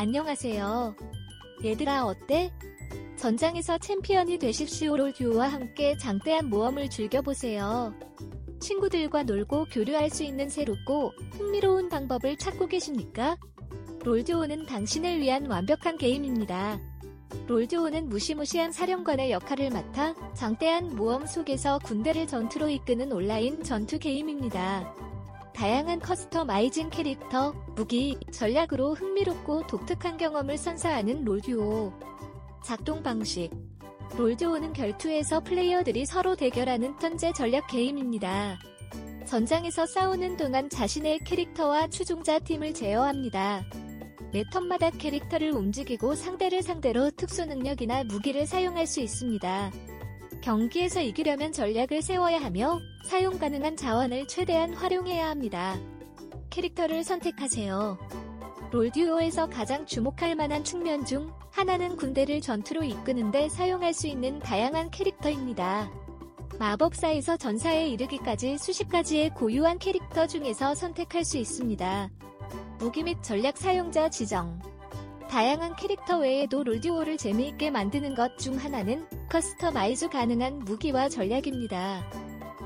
안녕하세요. 얘들아 어때? 전장에서 챔피언이 되십시오 롤듀오와 함께 장대한 모험을 즐겨보세요. 친구들과 놀고 교류할 수 있는 새롭고 흥미로운 방법을 찾고 계십니까? 롤듀오는 당신을 위한 완벽한 게임입니다. 롤듀오는 무시무시한 사령관의 역할을 맡아 장대한 모험 속에서 군대를 전투로 이끄는 온라인 전투 게임입니다. 다양한 customizing 캐릭터, 무기, 전략으로 흥미롭고 독특한 경험을 선사하는 롤듀오. 작동 방식. 롤듀오는 결투에서 플레이어들이 서로 대결하는 턴제 전략 게임입니다. 전장에서 싸우는 동안 자신의 캐릭터와 추종자 팀을 제어합니다. 매 턴마다 캐릭터를 움직이고 상대를 상대로 특수 능력이나 무기를 사용할 수 있습니다. 경기에서 이기려면 전략을 세워야 하며 사용 가능한 자원을 최대한 활용해야 합니다. 캐릭터를 선택하세요. 롤듀오에서 가장 주목할 만한 측면 중 하나는 군대를 전투로 이끄는데 사용할 수 있는 다양한 캐릭터입니다. 마법사에서 전사에 이르기까지 수십 가지의 고유한 캐릭터 중에서 선택할 수 있습니다. 무기 및 전략 사용자 지정. 다양한 캐릭터 외에도 롤듀오를 재미있게 만드는 것 중 하나는 customize 가능한 무기와 전략입니다.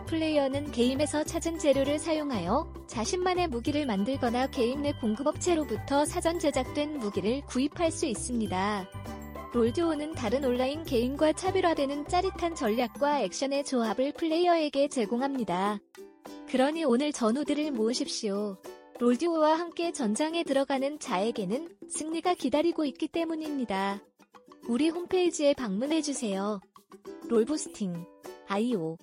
플레이어는 게임에서 찾은 재료를 사용하여 자신만의 무기를 만들거나 게임 내 공급업체로부터 사전 제작된 무기를 구입할 수 있습니다. 롤듀오는 다른 온라인 게임과 차별화되는 짜릿한 전략과 액션의 조합을 플레이어에게 제공합니다. 그러니 오늘 전우들을 모으십시오. 롤듀오와 함께 전장에 들어가는 자에게는 승리가 기다리고 있기 때문입니다. 우리 홈페이지에 방문해주세요. 롤부스팅, 아이오.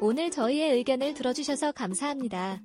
오늘 저희의 의견을 들어주셔서 감사합니다.